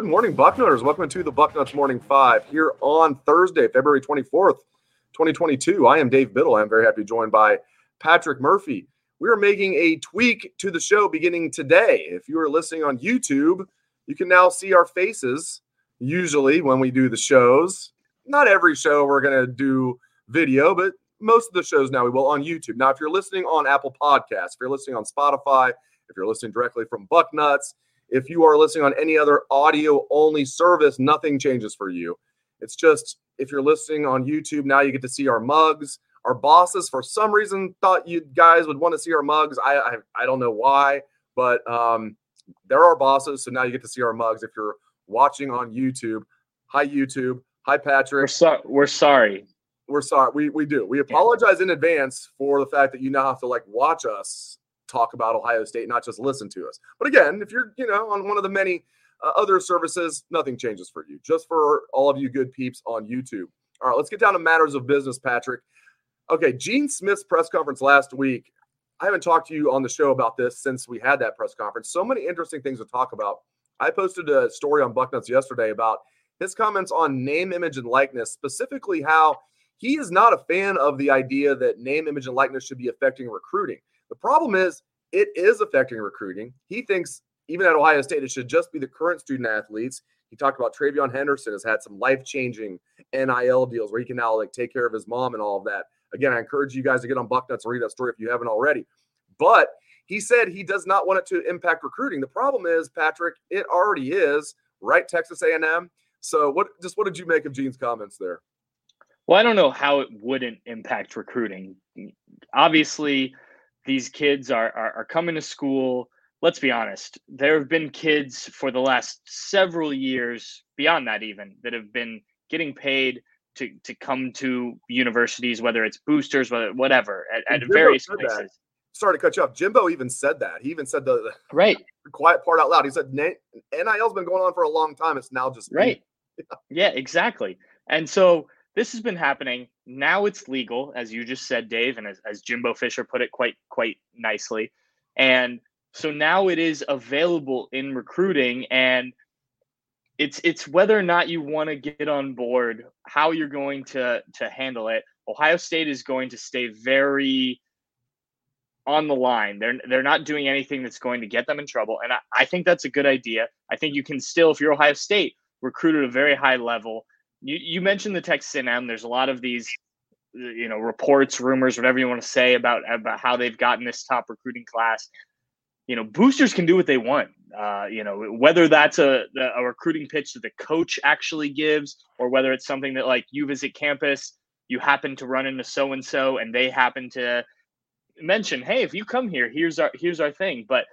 Good morning, Bucknutters. Welcome to the Bucknuts Morning Five here on Thursday, February 24th, 2022. I am Dave Biddle. I'm very happy to be joined by Patrick Murphy. We are making a tweak to the show beginning today. If you are listening on YouTube, you can now see our faces usually when we do the shows. Not every show we're going to do video, but most of the shows now we will on YouTube. Now, if you're listening on Apple Podcasts, if you're listening on Spotify, if you're listening directly from Bucknuts, if you are listening on any other audio only service, nothing changes for you. It's just if you're listening on YouTube, now you get to see our mugs. Our bosses, for some reason, thought you guys would want to see our mugs. I I, I don't know why, but um, they're our bosses, so now you get to see our mugs if you're watching on YouTube. Hi, YouTube. Hi, Patrick. We're, so- we're sorry. We're sorry. We we do. We apologize in advance for the fact that you now have to like watch us talk about Ohio State, not just listen to us. But again, if you're, you know, on one of the many uh, other services, nothing changes for you. Just for all of you good peeps on YouTube. All right, let's get down to matters of business, Patrick. Okay, Gene Smith's press conference last week. I haven't talked to you on the show about this since we had that press conference. So many interesting things to talk about. I posted a story on Bucknuts yesterday about his comments on name, image, and likeness, specifically how he is not a fan of the idea that name, image, and likeness should be affecting recruiting. The problem is it is affecting recruiting. He thinks even at Ohio State, it should just be the current student athletes. He talked about TreVeyon Henderson has had some life changing NIL deals where he can now like take care of his mom and all of that. Again, I encourage you guys to get on Bucknuts and read that story if you haven't already. But he said he does not want it to impact recruiting. The problem is, Patrick, it already is, right? Texas A&M. So what? Just what did you make of Gene's comments there? Well, I don't know how it wouldn't impact recruiting. Obviously, these kids are, are, are coming to school. Let's be honest. There have been kids for the last several years, beyond that even, that have been getting paid to to come to universities, whether it's boosters, whether whatever, at, at various places. That. Sorry to cut you off. Jimbo even said that. He even said the, the right the quiet part out loud. He said NIL's been going on for a long time. It's now just right. yeah, exactly. And so this has been happening. Now it's legal, as you just said, Dave, and as, as Jimbo Fisher put it quite quite nicely. And so now it is available in recruiting, and it's it's whether or not you want to get on board, how you're going to to handle it. Ohio State is going to stay very on the line. They're they're not doing anything that's going to get them in trouble, and I, I think that's a good idea. I think you can still, if you're Ohio State, recruit at a very high level you, you mentioned the Texas A&M. There's a lot of these, you know, reports, rumors, whatever you want to say about about how they've gotten this top recruiting class. You know, boosters can do what they want. Uh, you know, whether that's a a recruiting pitch that the coach actually gives, or whether it's something that like you visit campus, you happen to run into so and so, and they happen to mention, hey, if you come here, here's our here's our thing. But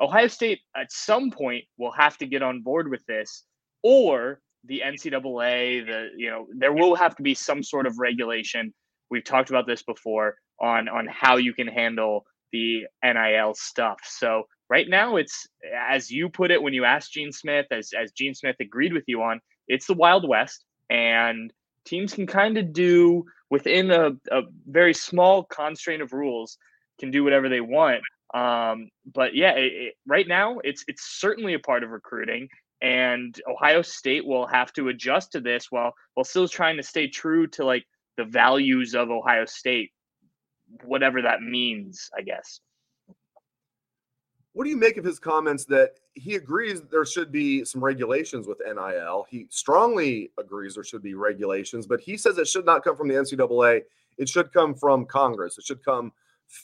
Ohio State at some point will have to get on board with this, or the NCAA, the you know, there will have to be some sort of regulation. We've talked about this before on on how you can handle the NIL stuff. So right now it's as you put it when you asked Gene Smith, as as Gene Smith agreed with you on, it's the Wild West and teams can kind of do within a, a very small constraint of rules can do whatever they want. Um, but yeah, it, it, right now it's it's certainly a part of recruiting, and Ohio State will have to adjust to this while while still trying to stay true to like the values of Ohio State, whatever that means, I guess. What do you make of his comments that he agrees there should be some regulations with NIL. He strongly agrees there should be regulations, but he says it should not come from the NCAA. It should come from Congress. It should come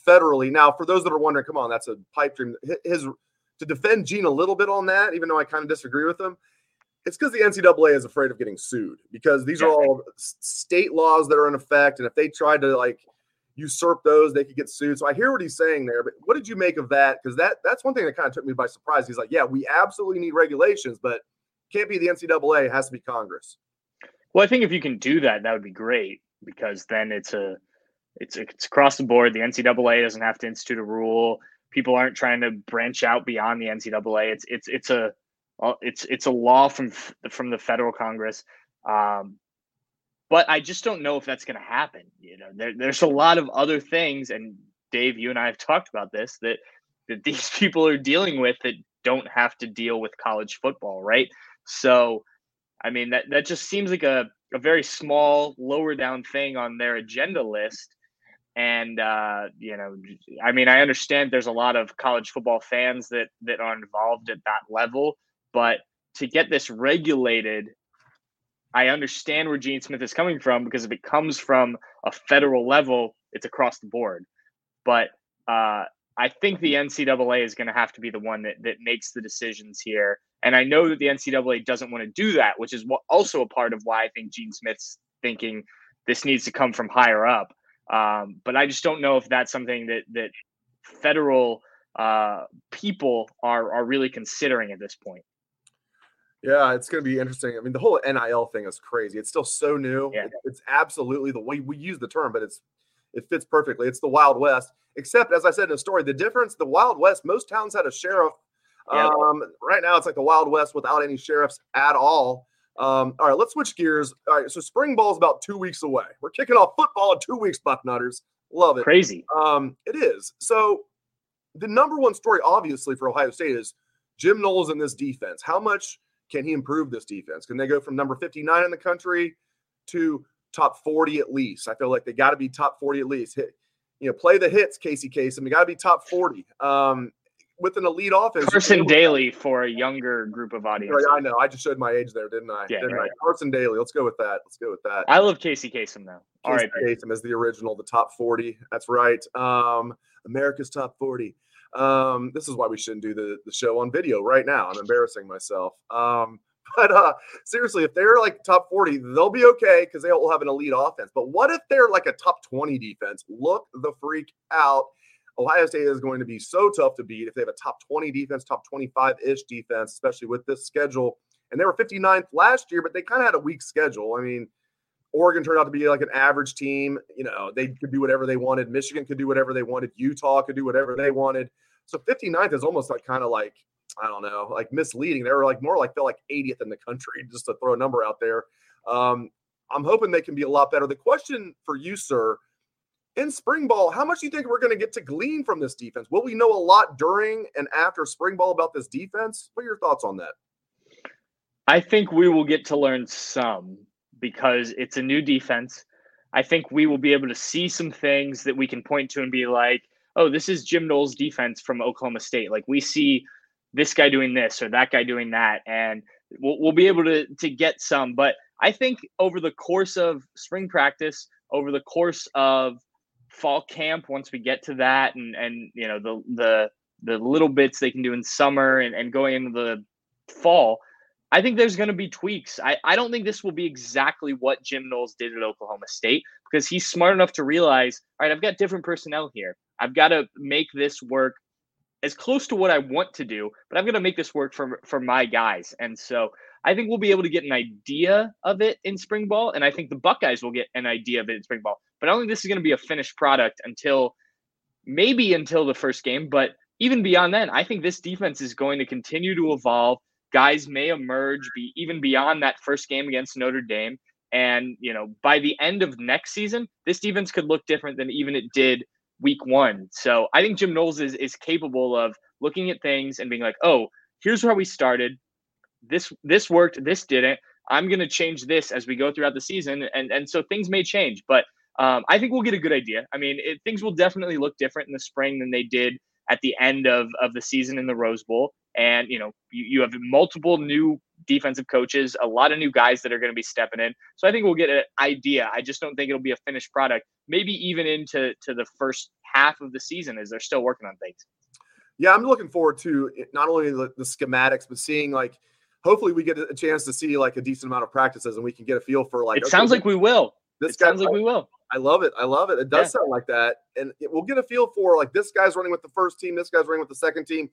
federally. Now, for those that are wondering, come on, that's a pipe dream. His to defend Gene a little bit on that, even though I kind of disagree with him, it's because the NCAA is afraid of getting sued because these are all state laws that are in effect, and if they tried to like usurp those, they could get sued. So I hear what he's saying there, but what did you make of that? Because that that's one thing that kind of took me by surprise. He's like, yeah, we absolutely need regulations, but can't be the NCAA. It has to be Congress. Well, I think if you can do that, that would be great because then it's a it's it's across the board. The NCAA doesn't have to institute a rule. People aren't trying to branch out beyond the NCAA. It's it's it's a it's it's a law from from the federal Congress. Um, but I just don't know if that's going to happen. You know, there, there's a lot of other things, and Dave, you and I have talked about this that that these people are dealing with that don't have to deal with college football, right? So, I mean, that that just seems like a a very small, lower down thing on their agenda list. And uh, you know, I mean, I understand there's a lot of college football fans that that are involved at that level, but to get this regulated I understand where Gene Smith is coming from because if it comes from a federal level, it's across the board. But uh, I think the NCAA is going to have to be the one that, that makes the decisions here. And I know that the NCAA doesn't want to do that, which is also a part of why I think Gene Smith's thinking this needs to come from higher up. Um, but I just don't know if that's something that that federal uh, people are are really considering at this point. Yeah, it's going to be interesting. I mean, the whole NIL thing is crazy. It's still so new. Yeah. It's absolutely the way we use the term, but it's it fits perfectly. It's the Wild West. Except, as I said in the story, the difference: the Wild West. Most towns had a sheriff. Yeah. Um, right now, it's like the Wild West without any sheriffs at all. Um, all right, let's switch gears. All right, so spring ball is about two weeks away. We're kicking off football in two weeks, Bucknutters. Love it. Crazy. Um, it is. So the number one story, obviously, for Ohio State is Jim Knowles in this defense. How much can he improve this defense? Can they go from number 59 in the country to top 40 at least? I feel like they got to be top 40 at least. Hit, you know, play the hits, Casey Kasem. You got to be top 40. Um, with an elite offense. Carson Daly for a younger group of audience. Right, I know. I just showed my age there, didn't I? Yeah, didn't right. I? Carson Daly. Let's go with that. Let's go with that. I love Casey Kasem though. Casey right, Kasem is the original, the top 40. That's right. Um, America's top 40. Um, this is why we shouldn't do the, the show on video right now. I'm embarrassing myself. Um, but uh, seriously, if they're like top 40, they'll be okay because they'll have an elite offense. But what if they're like a top 20 defense? Look the freak out. Ohio State is going to be so tough to beat if they have a top 20 defense, top 25 ish defense, especially with this schedule. And they were 59th last year, but they kind of had a weak schedule. I mean, Oregon turned out to be like an average team. You know, they could do whatever they wanted. Michigan could do whatever they wanted. Utah could do whatever they wanted. So 59th is almost like kind of like I don't know, like misleading. They were like more like feel like 80th in the country, just to throw a number out there. Um, I'm hoping they can be a lot better. The question for you, sir, in spring ball, how much do you think we're going to get to glean from this defense? Will we know a lot during and after spring ball about this defense? What are your thoughts on that? I think we will get to learn some because it's a new defense. I think we will be able to see some things that we can point to and be like, oh, this is Jim Knowles' defense from Oklahoma State. Like we see this guy doing this or that guy doing that, and we'll, we'll be able to to get some. But I think over the course of spring practice, over the course of fall camp, once we get to that, and and you know the the the little bits they can do in summer and, and going into the fall, I think there's going to be tweaks. I, I don't think this will be exactly what Jim Knowles did at Oklahoma State because he's smart enough to realize, all right, I've got different personnel here. I've got to make this work as close to what I want to do, but I'm going to make this work for for my guys. And so I think we'll be able to get an idea of it in spring ball, and I think the Buckeyes will get an idea of it in spring ball. But I don't think this is going to be a finished product until maybe until the first game. But even beyond then, I think this defense is going to continue to evolve. Guys may emerge be even beyond that first game against Notre Dame. And you know, by the end of next season, this defense could look different than even it did week one. So I think Jim Knowles is is capable of looking at things and being like, oh, here's where we started. This this worked, this didn't. I'm gonna change this as we go throughout the season, and and so things may change, but um, I think we'll get a good idea. I mean, it, things will definitely look different in the spring than they did at the end of of the season in the Rose Bowl, And, you know, you, you have multiple new defensive coaches, a lot of new guys that are going to be stepping in. So I think we'll get an idea. I just don't think it'll be a finished product, maybe even into to the first half of the season as they're still working on things. Yeah, I'm looking forward to not only the, the schematics, but seeing like hopefully we get a chance to see like a decent amount of practices and we can get a feel for like it okay, sounds like we will. This it sounds like we will. I love it. I love it. It does yeah. sound like that. And it, we'll get a feel for like this guy's running with the first team, this guy's running with the second team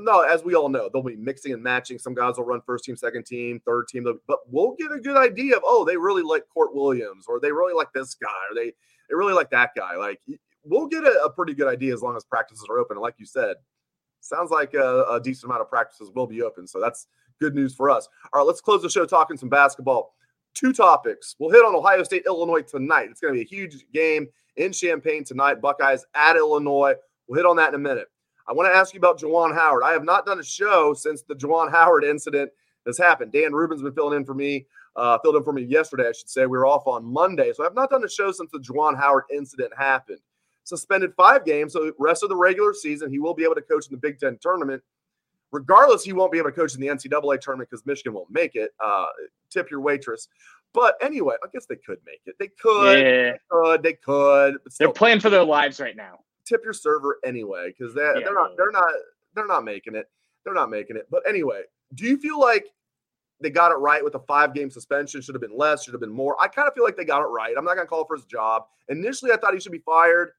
no, as we all know, they'll be mixing and matching. Some guys will run first team, second team, third team, but we'll get a good idea of oh, they really like Kourt Williams, or they really like this guy, or they they really like that guy. Like we'll get a, a pretty good idea as long as practices are open. And like you said, sounds like a, a decent amount of practices will be open, so that's good news for us. All right, let's close the show talking some basketball. Two topics. We'll hit on Ohio State, Illinois tonight. It's going to be a huge game in Champaign tonight. Buckeyes at Illinois. We'll hit on that in a minute. I want to ask you about Juwan Howard. I have not done a show since the Juwan Howard incident has happened. Dan Rubin's been filling in for me, uh, filled in for me yesterday, I should say. We were off on Monday. So I've not done a show since the Juwan Howard incident happened. Suspended five games. So rest of the regular season, he will be able to coach in the Big Ten tournament. Regardless, he won't be able to coach in the NCAA tournament because Michigan won't make it. Uh, tip your waitress. But anyway, I guess they could make it. They could. Yeah. They could. They could They're playing for their lives right now tip your server anyway because they, yeah, they're not they're not they're not making it. They're not making it. But anyway, do you feel like they got it right with a five game suspension? Should have been less, should have been more. I kind of feel like they got it right. I'm not going to call for his job. Initially, I thought he should be fired.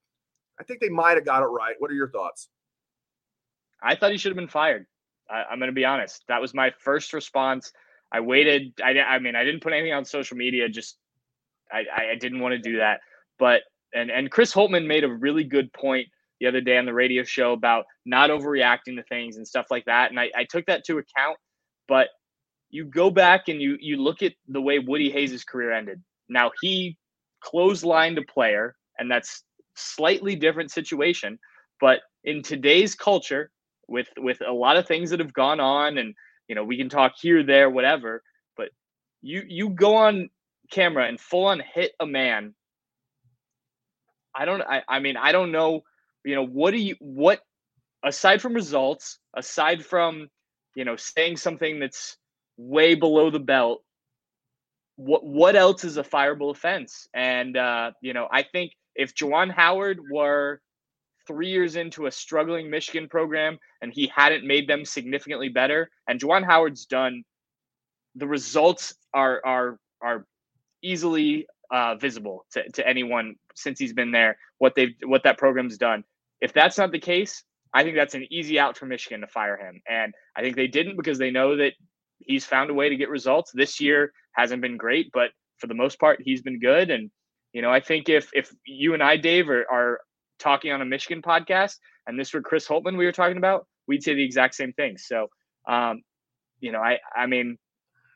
I think they might have got it right. What are your thoughts? I thought he should have been fired. I, am going to be honest. That was my first response. I waited. I, I mean, I didn't put anything on social media. Just I, I didn't want to do that. But and and Chris Holtmann made a really good point the other day on the radio show about not overreacting to things and stuff like that. And I, I took that to account. But you go back and you you look at the way Woody Hayes' career ended. Now he clotheslined a player, and that's slightly different situation. But in today's culture, with with a lot of things that have gone on, and you know, we can talk here, there, whatever. But you you go on camera and full on hit a man I don't. I, I mean, I don't know. You know, what do you what aside from results, aside from you know saying something that's way below the belt, what what else is a fireable offense? And uh, you know, I think if Juwan Howard were three years into a struggling Michigan program and he hadn't made them significantly better, and Juwan Howard's done, the results are are are easily uh, visible to, to anyone since he's been there. What they've what that program's done. If that's not the case, I think that's an easy out for Michigan to fire him. And I think they didn't because they know that he's found a way to get results. This year hasn't been great, but for the most part, he's been good. And you know, I think if if you and I, Dave, are, are talking on a Michigan podcast, and this were Chris Holtmann we were talking about, we'd say the exact same thing. So, um, you know, I I mean,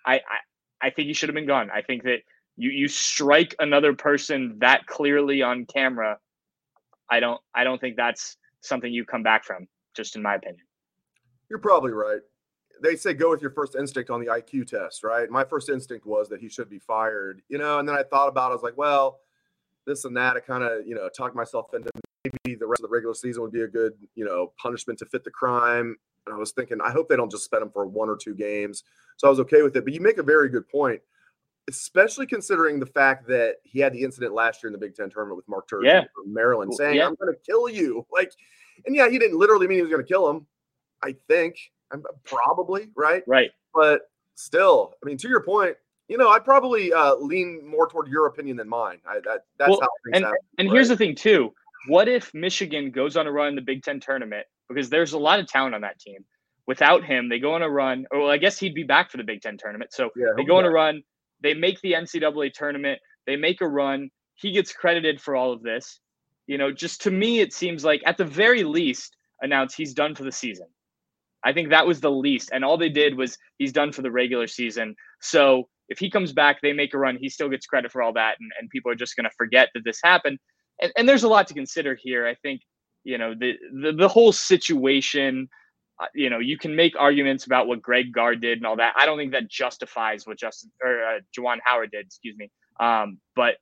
I I, I think he should have been gone. I think that you you strike another person that clearly on camera i don't i don't think that's something you come back from just in my opinion you're probably right they say go with your first instinct on the iq test right my first instinct was that he should be fired you know and then i thought about it, i was like well this and that i kind of you know talked myself into the rest of the regular season would be a good you know punishment to fit the crime and i was thinking i hope they don't just spend him for one or two games so i was okay with it but you make a very good point especially considering the fact that he had the incident last year in the Big Ten tournament with Mark Turgeon yeah. from Maryland saying, yeah. I'm going to kill you. Like, and yeah, he didn't literally mean he was going to kill him. I think. I'm probably right. Right. But still, I mean, to your point, you know, I'd probably uh, lean more toward your opinion than mine. I, that that's well, how things and, happen. And right? here's the thing too. What if Michigan goes on a run in the Big Ten tournament because there's a lot of talent on that team. Without him, they go on a run. Or well, I guess he'd be back for the Big Ten tournament. So yeah, they go on a run. They make the NCAA tournament. They make a run. He gets credited for all of this. You know, just to me, it seems like at the very least, announce he's done for the season. I think that was the least. And all they did was he's done for the regular season. So if he comes back, they make a run, he still gets credit for all that. And, and people are just going to forget that this happened. And, and there's a lot to consider here. I think, you know, the, the, the whole situation uh, you know, you can make arguments about what Greg Gard did and all that. I don't think that justifies what Justin or uh, Juwan Howard did. Excuse me. Um, but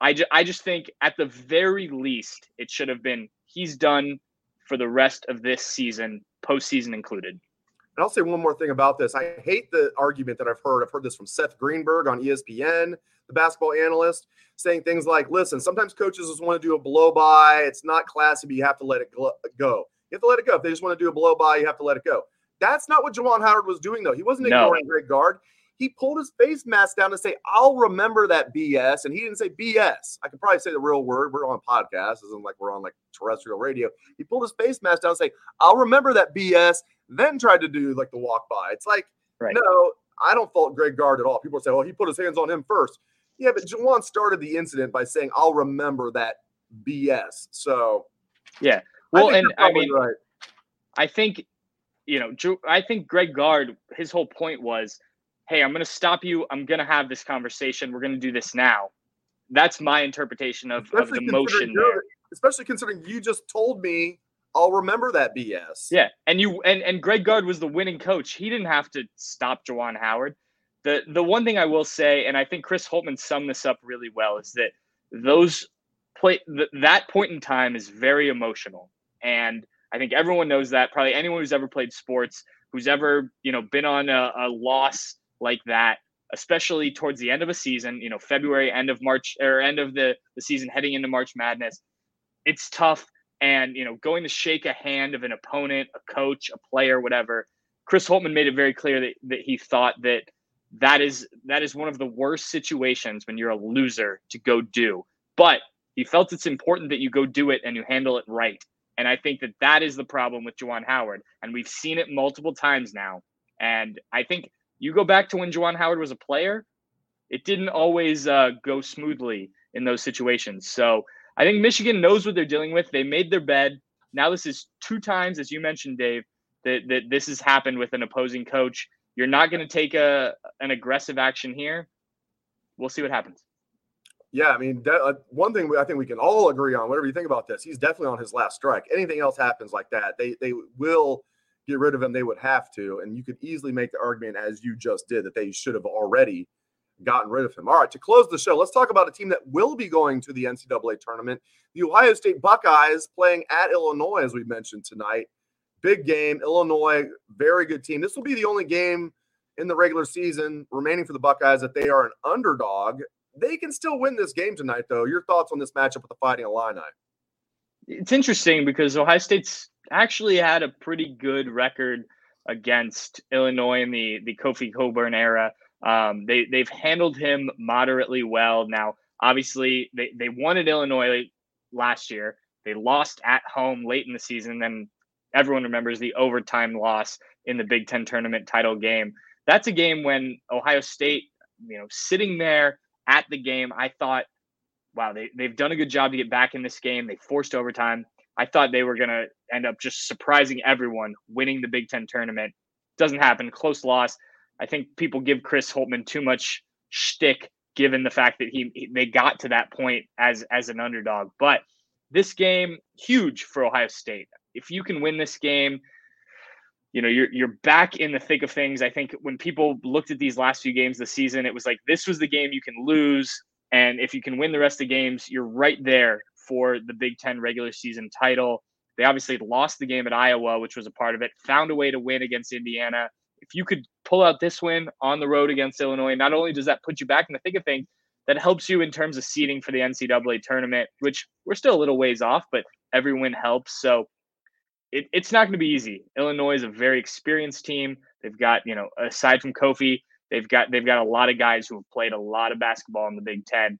I, ju- I just think at the very least it should have been he's done for the rest of this season, postseason included. And I'll say one more thing about this. I hate the argument that I've heard. I've heard this from Seth Greenberg on ESPN, the basketball analyst, saying things like, listen, sometimes coaches just want to do a blow by. It's not classy, but you have to let it go. You have to let it go. If they just want to do a blow by, you have to let it go. That's not what Juwan Howard was doing, though. He wasn't ignoring no. Greg Gard. He pulled his face mask down to say, I'll remember that BS. And he didn't say BS. I could probably say the real word. We're on podcast. This isn't like we're on like terrestrial radio. He pulled his face mask down and say, I'll remember that BS, then tried to do like the walk by. It's like, right. no, I don't fault Greg Gard at all. People say, well, he put his hands on him first. Yeah, but Juwan started the incident by saying, I'll remember that BS. So, yeah. Well, I and I mean, right. I think, you know, I think Greg Gard, his whole point was, hey, I'm going to stop you. I'm going to have this conversation. We're going to do this now. That's my interpretation of, of the motion there. Especially considering you just told me I'll remember that BS. Yeah, and you and and Greg Gard was the winning coach. He didn't have to stop Juwan Howard. The the one thing I will say, and I think Chris Holtmann summed this up really well, is that those play th- that point in time is very emotional, and I think everyone knows that. Probably anyone who's ever played sports, who's ever you know been on a, a loss like that, especially towards the end of a season, you know, February, end of March or end of the, the season heading into March Madness. It's tough. And, you know, going to shake a hand of an opponent, a coach, a player, whatever. Chris Holtmann made it very clear that, that he thought that that is that is one of the worst situations when you're a loser to go do. But he felt it's important that you go do it and you handle it right. And I think that that is the problem with Juwan Howard. And we've seen it multiple times now. And I think you go back to when Juwan Howard was a player, it didn't always uh, go smoothly in those situations. So I think Michigan knows what they're dealing with. They made their bed. Now this is two times, as you mentioned, Dave, that, that this has happened with an opposing coach. You're not going to take a an aggressive action here. We'll see what happens. Yeah, I mean, that, uh, one thing I think we can all agree on, whatever you think about this, he's definitely on his last strike. Anything else happens like that, they they will get rid of him, they would have to. And you could easily make the argument, as you just did, that they should have already gotten rid of him. All right, to close the show, let's talk about a team that will be going to the NCAA tournament. The Ohio State Buckeyes playing at Illinois, as we mentioned tonight. Big game. Illinois, very good team. This will be the only game in the regular season remaining for the Buckeyes that they are an underdog. They can still win this game tonight, though. Your thoughts on this matchup with the Fighting Illini? It's interesting because Ohio State's actually had a pretty good record against Illinois in the the Kofi Cockburn era. Um, they they've handled him moderately well. Now, obviously, they they at Illinois last year. They lost at home late in the season. Then everyone remembers the overtime loss in the Big Ten tournament title game. That's a game when Ohio State, you know, sitting there at the game, I thought, wow, they, they've done a good job to get back in this game. They forced overtime. I thought they were going to end up just surprising everyone, winning the Big Ten tournament. Doesn't happen. Close loss. I think people give Chris Holtmann too much shtick, given the fact that he, he they got to that point as as an underdog. But this game huge for Ohio State. If you can win this game, you know you're you're back in the thick of things. I think when people looked at these last few games this season, it was like this was the game you can lose, and if you can win the rest of the games, you're right there for the Big Ten regular season title. They obviously lost the game at Iowa, which was a part of it, found a way to win against Indiana. If you could pull out this win on the road against Illinois, not only does that put you back in the thick of things, that helps you in terms of seeding for the NCAA tournament, which we're still a little ways off, but every win helps. So it, it's not going to be easy. Illinois is a very experienced team. They've got, you know, aside from Kofi, they've got they've got a lot of guys who have played a lot of basketball in the Big Ten.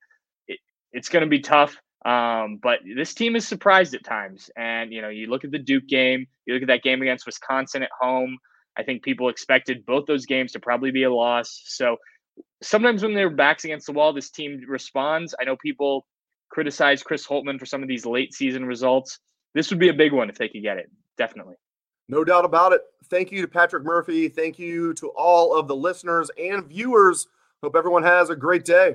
It, it's going to be tough. Um, but this team is surprised at times. And, you know, you look at the Duke game, you look at that game against Wisconsin at home. I think people expected both those games to probably be a loss. So sometimes when their backs against the wall, this team responds. I know people criticize Chris Holtmann for some of these late season results. This would be a big one if they could get it. Definitely. No doubt about it. Thank you to Patrick Murphy. Thank you to all of the listeners and viewers. Hope everyone has a great day.